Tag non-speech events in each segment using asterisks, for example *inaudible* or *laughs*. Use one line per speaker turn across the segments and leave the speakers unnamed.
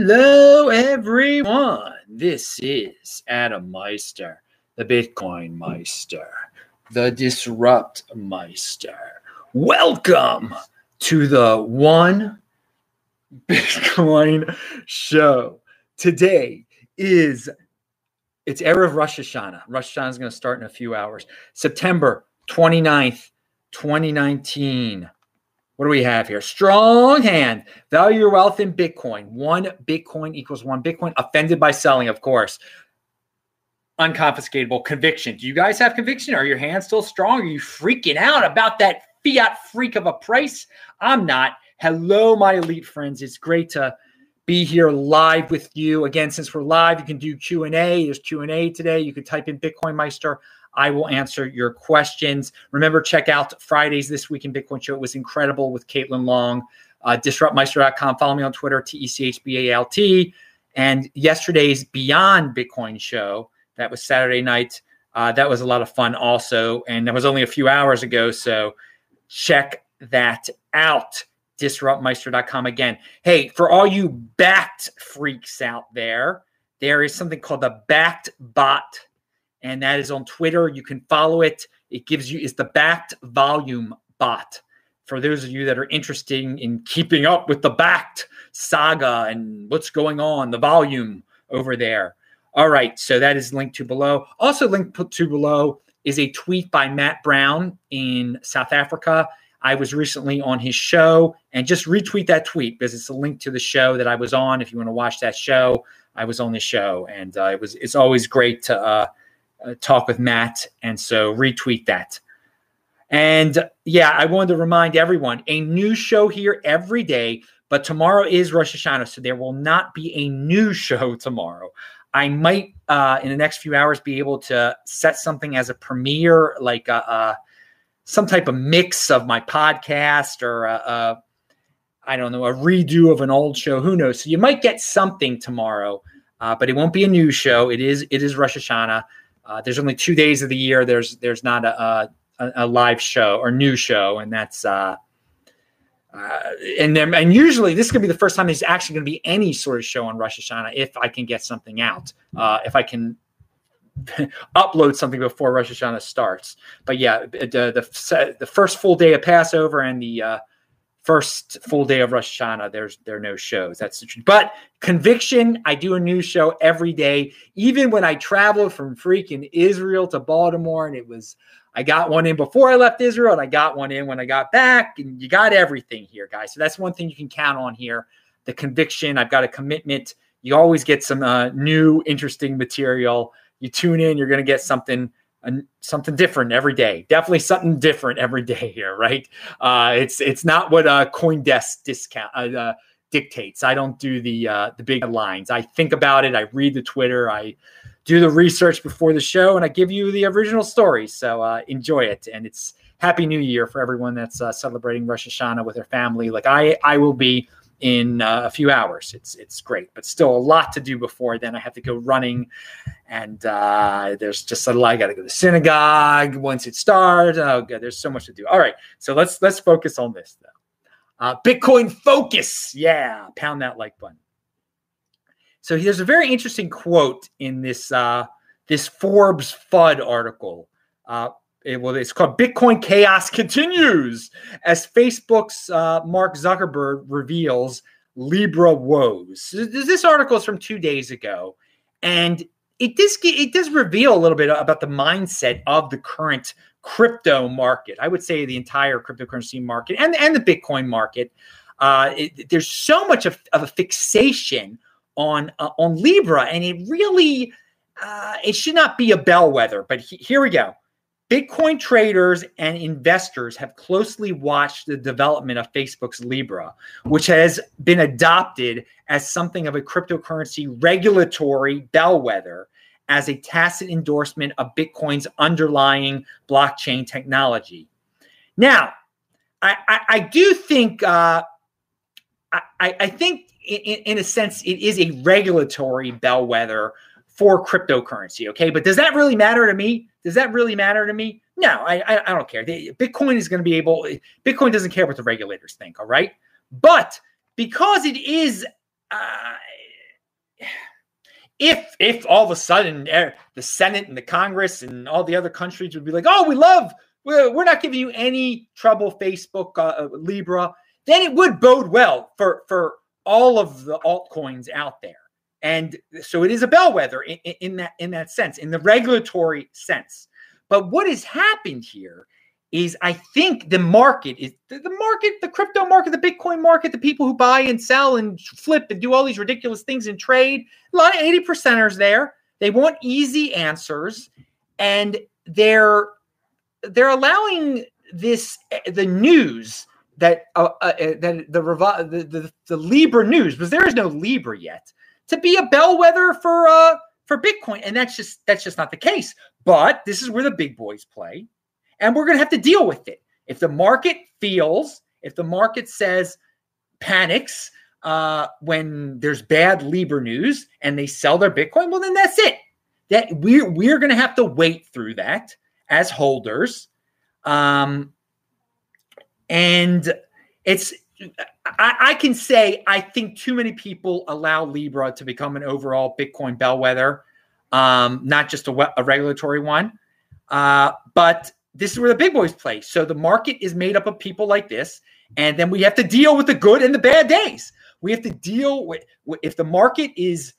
Hello, everyone. This is Adam Meister, the Bitcoin Meister, the Disrupt Meister. Welcome to the One Bitcoin Show. Today is it's Erev Rosh Hashanah. Rosh Hashanah is going to start in a few hours. September 29th, 2019. What do we have here? Strong hand. Value your wealth in Bitcoin. One Bitcoin equals one Bitcoin. Offended by selling, of course. Unconfiscatable conviction. Do you guys have conviction? Are your hands still strong? Are you freaking out about that fiat freak of a price? I'm not. Hello, my elite friends. It's great to be here live with you again. Since we're live, you can do Q and A. There's Q and A today. You can type in Bitcoin Meister I will answer your questions. Remember, check out Fridays this week in Bitcoin Show. It was incredible with Caitlin Long. Uh, disruptmeister.com. Follow me on Twitter, T E C H B A L T. And yesterday's Beyond Bitcoin show, that was Saturday night. Uh, that was a lot of fun also. And that was only a few hours ago. So check that out. Disruptmeister.com again. Hey, for all you Bakkt freaks out there, there is something called the Bakkt bot and that is on Twitter. You can follow it. It gives you is the Bakkt volume bot. For those of you that are interested in keeping up with the Bakkt saga and what's going on, the volume over there. All right, so that is linked to below. Also linked to below is a tweet by Matt Brown in South Africa. I was recently on his show and just retweet that tweet because it's a link to the show that I was on. If you want to watch that show, I was on the show, and uh, it was it's always great to uh, uh, talk with Matt. And so retweet that. And yeah, I wanted to remind everyone a new show here every day, but tomorrow is Rosh Hashanah, so there will not be a new *laughs* show tomorrow. I might, uh, in the next few hours, be able to set something as a premiere, like a, a some type of mix of my podcast or a, a, I don't know, a redo of an old show. Who knows? So you might get something tomorrow, uh, but it won't be a new show. It is it is Rosh Hashanah. Uh, there's only two days of the year. There's there's not a, a, a live show or new show, and that's uh, uh, and then and usually this could be the first time there's actually going to be any sort of show on Rosh Hashanah if I can get something out, uh, if I can *laughs* upload something before Rosh Hashanah starts. But yeah, the the, the first full day of Passover and the uh, first full day of Rosh Hashanah, there's there are no shows. That's the truth. But conviction, I do a new show every day. Even when I traveled from freaking Israel to Baltimore, and it was I got one in before I left Israel, and I got one in when I got back, and you got everything here, guys. So that's one thing you can count on here. The conviction. I've got a commitment. You always get some uh, new, interesting material. You tune in, you're going to get something something different every day. Definitely something different every day here, right? Uh, it's it's not what a CoinDesk discount uh, uh, dictates. I don't do the uh, the big lines. I think about it. I read the Twitter. I do the research before the show, and I give you the original story. So uh, enjoy it. And it's Happy New Year for everyone that's uh, celebrating Rosh Hashanah with their family, like I I will be in uh, a few hours. It's it's great, but still a lot to do before then. I have to go running, and uh, there's just a lot. I got to go to synagogue once it starts. Oh, God, there's so much to do. All right, so let's let's focus on this though. Uh, Bitcoin focus, yeah, pound that like button. So there's a very interesting quote in this uh, this Forbes FUD article. Uh, it, well, it's called Bitcoin Chaos Continues as Facebook's uh, Mark Zuckerberg reveals Libra woes. This article is from two days ago, and it does it does reveal a little bit about the mindset of the current crypto market. I would say the entire cryptocurrency market and and the Bitcoin market. Uh, it, there's so much of, of a fixation on uh, on Libra, and it really uh, it should not be a bellwether. But he, here we go. Bitcoin traders and investors have closely watched the development of Facebook's Libra, which has been adopted as something of a cryptocurrency regulatory bellwether as a tacit endorsement of Bitcoin's underlying blockchain technology. Now, I, I, I do think uh, I, I think in, in a sense it is a regulatory bellwether for cryptocurrency. Okay, but does that really matter to me? Does that really matter to me? No, I I, don't care. Bitcoin is going to be able. Bitcoin doesn't care what the regulators think. All right, but because it is uh, if if all of a sudden eh, the Senate and the Congress and all the other countries would be like, oh, we love, we're, we're not giving you any trouble, Facebook, uh, uh, Libra, then it would bode well for for all of the altcoins out there. And so it is a bellwether in, in that in that sense, in the regulatory sense. But what has happened here is I think the market is the, market, the crypto market, the Bitcoin market, the people who buy and sell and flip and do all these ridiculous things in trade. A lot of 80 percenters there. They want easy answers, and they're they're allowing this the news that uh, uh, that the, the the the Libra news because there is no Libra yet to be a bellwether for uh for Bitcoin, and that's just that's just not the case. But this is where the big boys play and we're going to have to deal with it. If the market feels, if the market says panics uh, when there's bad Libra news and they sell their Bitcoin, well, then that's it. That we're we're going to have to wait through that as holders, um, and it's. I, I can say I think too many people allow Libra to become an overall Bitcoin bellwether, um, not just a, a regulatory one. Uh, but this is where the big boys play. So the market is made up of people like this, and then we have to deal with the good and the bad days. We have to deal with if the market is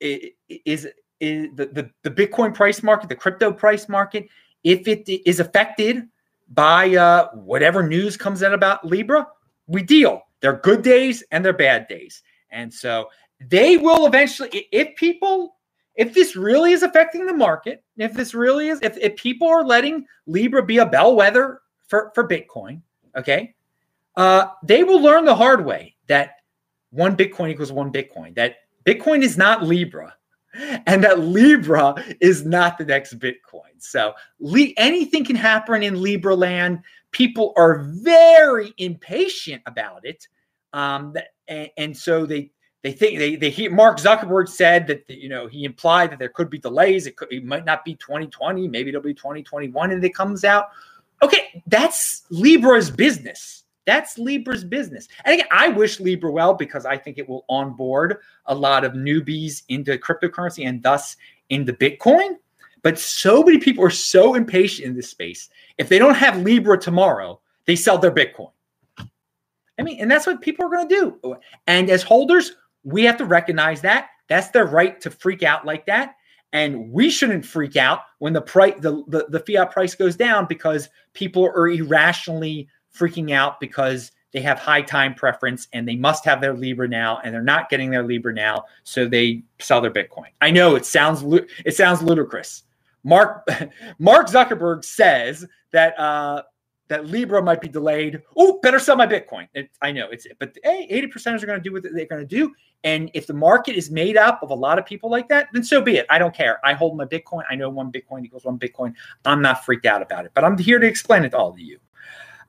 is is the, the, the Bitcoin price market, the crypto price market, if it is affected by uh, whatever news comes out about Libra, we deal. There are good days and there are bad days. And so they will eventually, if people if this really is affecting the market, if this really is, if, if people are letting Libra be a bellwether for, for Bitcoin, okay, uh, they will learn the hard way that one Bitcoin equals one Bitcoin, that Bitcoin is not Libra, and that Libra is not the next Bitcoin. So anything can happen in Libra land. People are very impatient about it. Um, and, and so they they think they they he, Mark Zuckerberg said that you know he implied that there could be delays. It could it might not be 2020, maybe it'll be 2021, and it comes out. Okay, that's Libra's business. That's Libra's business. And again, I wish Libra well because I think it will onboard a lot of newbies into cryptocurrency and thus into Bitcoin. But so many people are so impatient in this space. If they don't have Libra tomorrow, they sell their Bitcoin. I mean, and that's what people are going to do. And as holders, we have to recognize that. That's their right to freak out like that. And we shouldn't freak out when the price the, the, the fiat price goes down because people are irrationally freaking out because they have high time preference and they must have their Libra now and they're not getting their Libra now, so they sell their Bitcoin. I know it sounds it sounds ludicrous. Mark *laughs* Mark Zuckerberg says that uh, that Libra might be delayed. Oh, better sell my Bitcoin. It, I know it's, but hey, 80 percenters are going to do what they're going to do. And if the market is made up of a lot of people like that, then so be it. I don't care. I hold my Bitcoin. I know one Bitcoin equals one Bitcoin. I'm not freaked out about it, but I'm here to explain it to all of you.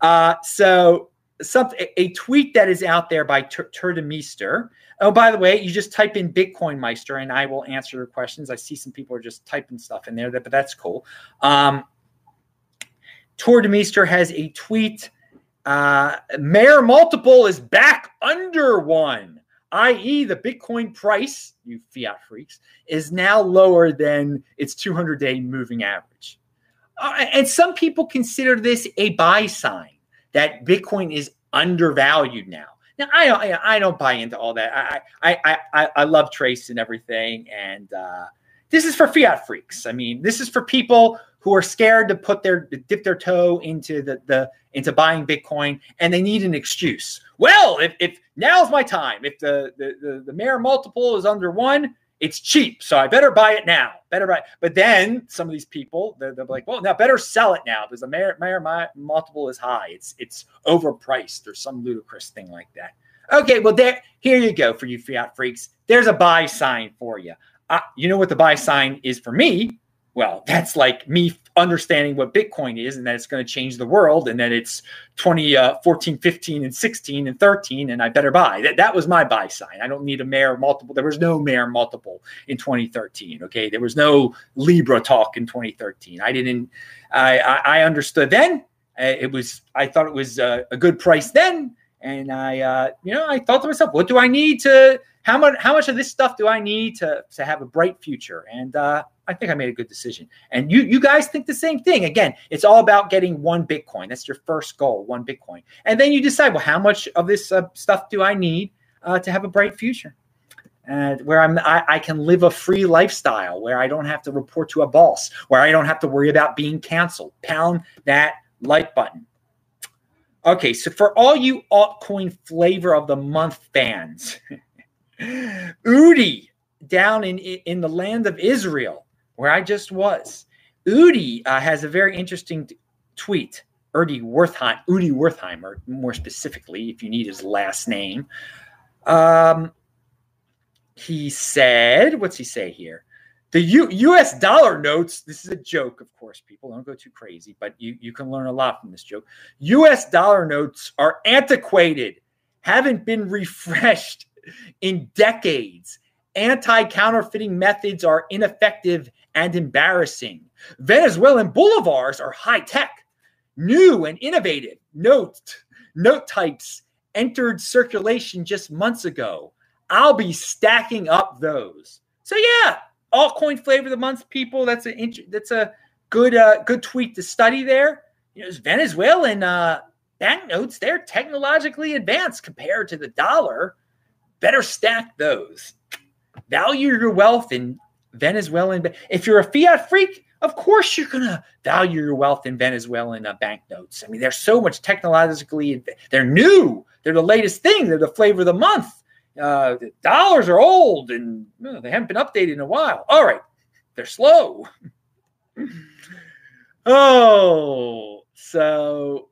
Uh, so, something a, tweet that is out there by Tur- Oh, by the way, you just type in Bitcoin Meister and I will answer your questions. I see some people are just typing stuff in there, but that's cool. Um, Tor Demeester has a tweet. Uh, Mayer Multiple is back under one, i.e., the Bitcoin price, you fiat freaks, is now lower than its 200 day moving average. Uh, and some people consider this a buy sign that Bitcoin is undervalued now. Now, I don't, I don't buy into all that. I, I, I, I love Trace and everything, and uh, this is for fiat freaks. I mean, this is for people who are scared to put their dip their toe into the, the into buying Bitcoin and they need an excuse. Well, if, if now's my time, if the, the the the Mayer multiple is under one, it's cheap, so I better buy it now. Better buy. But then some of these people they're, they're like, well, now better sell it now because the Mayer Mayer multiple is high. It's it's overpriced or some ludicrous thing like that. Okay, well there here you go for you fiat freaks. There's a buy sign for you. Uh, you know what the buy sign is for me? Well, that's like me understanding what Bitcoin is and that it's going to change the world and that it's 2014, uh, 15, and 16 and 13, and I better buy. That, that was my buy sign. I don't need a Mayer multiple. There was no Mayer multiple in 2013. Okay. There was no Libra talk in 2013. I didn't, I, I, I understood then. Uh, it was, I thought it was a, a good price then And I, uh, you know, I thought to myself, what do I need to? How much? How much of this stuff do I need to to have a bright future? And uh, I think I made a good decision. And you you guys think the same thing. Again, it's all about getting one Bitcoin. That's your first goal, one Bitcoin. And then you decide, well, how much of this uh, stuff do I need uh, to have a bright future? And where I'm, I, I, can live a free lifestyle, where I don't have to report to a boss, where I don't have to worry about being canceled. Pound that like button. Okay, so for all you altcoin flavor of the month fans, *laughs* Udi down in in the land of Israel, where I just was. Udi uh, has a very interesting t- tweet. Udi Wertheim, Udi Wertheimer, more specifically, if you need his last name. Um, he said, what's he say here? The U- US dollar notes, this is a joke, of course, people don't go too crazy, but you, you can learn a lot from this joke. US dollar notes are antiquated, haven't been refreshed in decades. Anti counterfeiting methods are ineffective and embarrassing. Venezuelan bolivars are high tech, new and innovative. Note, note types entered circulation just months ago. I'll be stacking up those. So yeah, altcoin flavor of the month, people. That's a that's a good uh, good tweet to study there. You know, Venezuelan uh, banknotes. They're technologically advanced compared to the dollar. Better stack those. Value your wealth in Venezuelan. If you're a fiat freak, of course you're gonna value your wealth in Venezuelan uh, banknotes. I mean, they're so much technologically. They're new. They're the latest thing. They're the flavor of the month. Uh, dollars are old and they haven't been updated in a while. All right, they're slow. *laughs* oh, so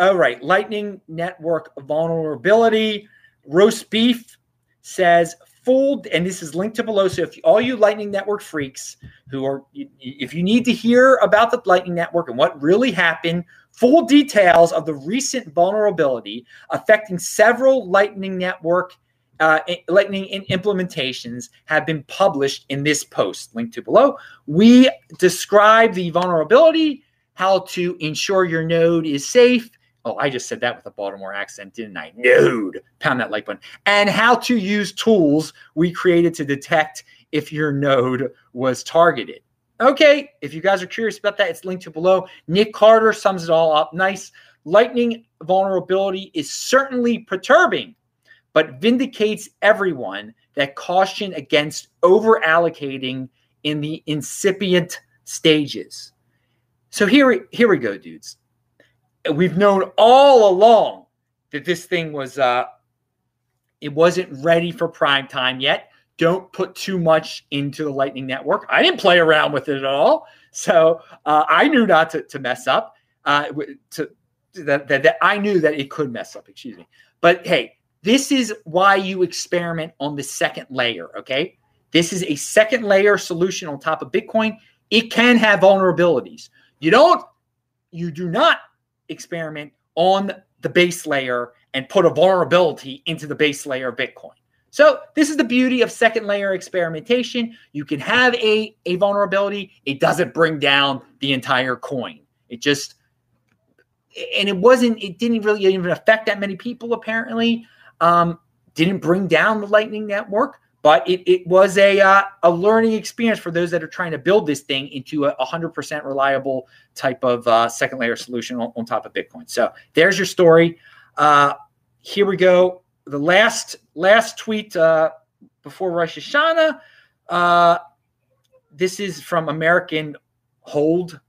all right, Lightning Network vulnerability. roasbeef says full, and this is linked to below. So if all you Lightning Network freaks who are, if you need to hear about the Lightning Network and what really happened Full details of the recent vulnerability affecting several Lightning Network uh, Lightning implementations have been published in this post, linked to below. We describe the vulnerability, how to ensure your node is safe. Oh, I just said that with a Baltimore accent, didn't I? Node. Pound that like button. And how to use tools we created to detect if your node was targeted. Okay, if you guys are curious about that, it's linked to below. Nick Carter sums it all up nice. Lightning vulnerability is certainly perturbing, but vindicates everyone that caution against over allocating in the incipient stages. So here, here we go, dudes. We've known all along that this thing was uh it wasn't ready for prime time yet don't put too much into the Lightning Network. I didn't play around with it at all, so uh, I knew not to, to mess up. Uh, to that, that, that I knew that it could mess up. Excuse me, but hey, this is why you experiment on the second layer. Okay, this is a second layer solution on top of Bitcoin. It can have vulnerabilities. You don't, you do not experiment on the base layer and put a vulnerability into the base layer of Bitcoin. So this is the beauty of second layer experimentation. You can have a, a vulnerability. It doesn't bring down the entire coin. It just, and it wasn't, it didn't really even affect that many people apparently. Um, didn't bring down the Lightning Network, but it, it was a, uh, a learning experience for those that are trying to build this thing into a 100% reliable type of uh, second layer solution on, on, top of Bitcoin. So there's your story. Uh, here we go the last last tweet uh, before Rosh Hashanah. Uh, this is from American HODL.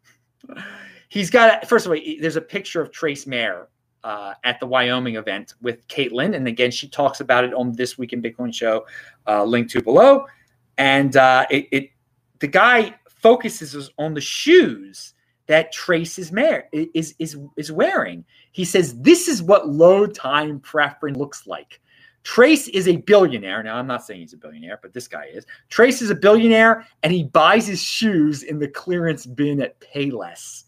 He's got first of all, there's a picture of Trace Mayer uh, at the Wyoming event with Caitlin, and again, she talks about it on this week in Bitcoin show, uh, linked to below. And uh, it, it the guy focuses on the shoes that Trace is, mar- is, is, is wearing. He says, This is what low time preference looks like. Trace is a billionaire. Now, I'm not saying he's a billionaire, but this guy is. Trace is a billionaire and he buys his shoes in the clearance bin at Payless.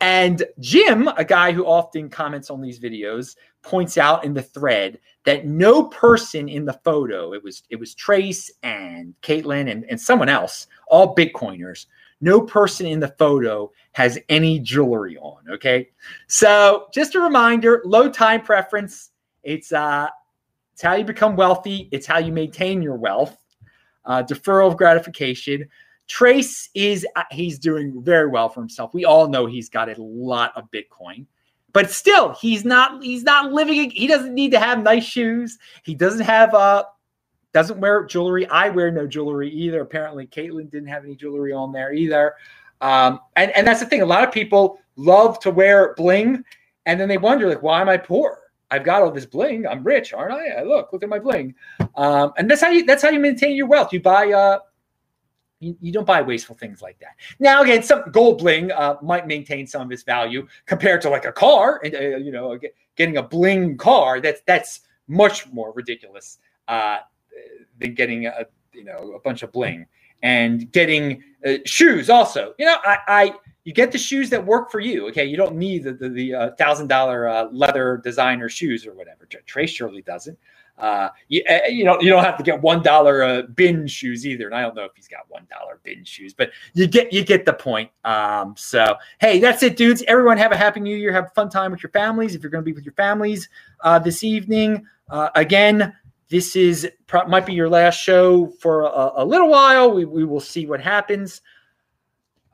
And Jim, a guy who often comments on these videos, points out in the thread that no person in the photo, it was it was Trace and Caitlin and, and someone else, all Bitcoiners, no person in the photo has any jewelry on. Okay. So just a reminder low time preference. It's, uh, it's how you become wealthy, it's how you maintain your wealth. Uh, deferral of gratification. Trace is, uh, he's doing very well for himself. We all know he's got a lot of Bitcoin but still he's not he's not living he doesn't need to have nice shoes he doesn't have uh doesn't wear jewelry. I wear no jewelry either. Apparently, Caitlin didn't have any jewelry on there either. Um, and, and that's the thing. A lot of people love to wear bling, and then they wonder, like, why am I poor? I've got all this bling. I'm rich, aren't I? Look, look at my bling. Um, and that's how you that's how you maintain your wealth. You buy uh you, you don't buy wasteful things like that. Now, again, some gold bling uh, might maintain some of its value compared to like a car, and uh, you know, getting a bling car. That's that's much more ridiculous uh, than getting a you know a bunch of bling and getting uh, shoes also. You know, I, I you get the shoes that work for you. Okay, you don't need the the, uh, thousand dollar uh, leather designer shoes or whatever. Trace surely doesn't. Uh, you, uh, you know, you don't have to get one dollar uh, bin shoes either. And I don't know if he's got one dollar bin shoes, but you get you get the point. Um, so hey, that's it, dudes. Everyone have a happy new year. Have a fun time with your families. If you're going to be with your families uh, this evening, uh, again, this is might be your last show for a, a little while. We, we will see what happens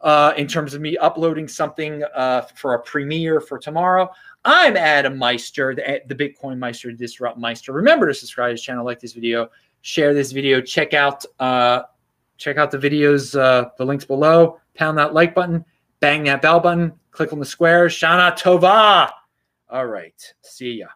uh, in terms of me uploading something uh, for a premiere for tomorrow. I'm Adam Meister, the, the Bitcoin Meister, Disrupt Meister. Remember to subscribe to this channel, like this video, share this video, check out uh, check out the videos, uh, the links below. Pound that like button, bang that bell button, click on the square. Shana Tova. All right, see ya.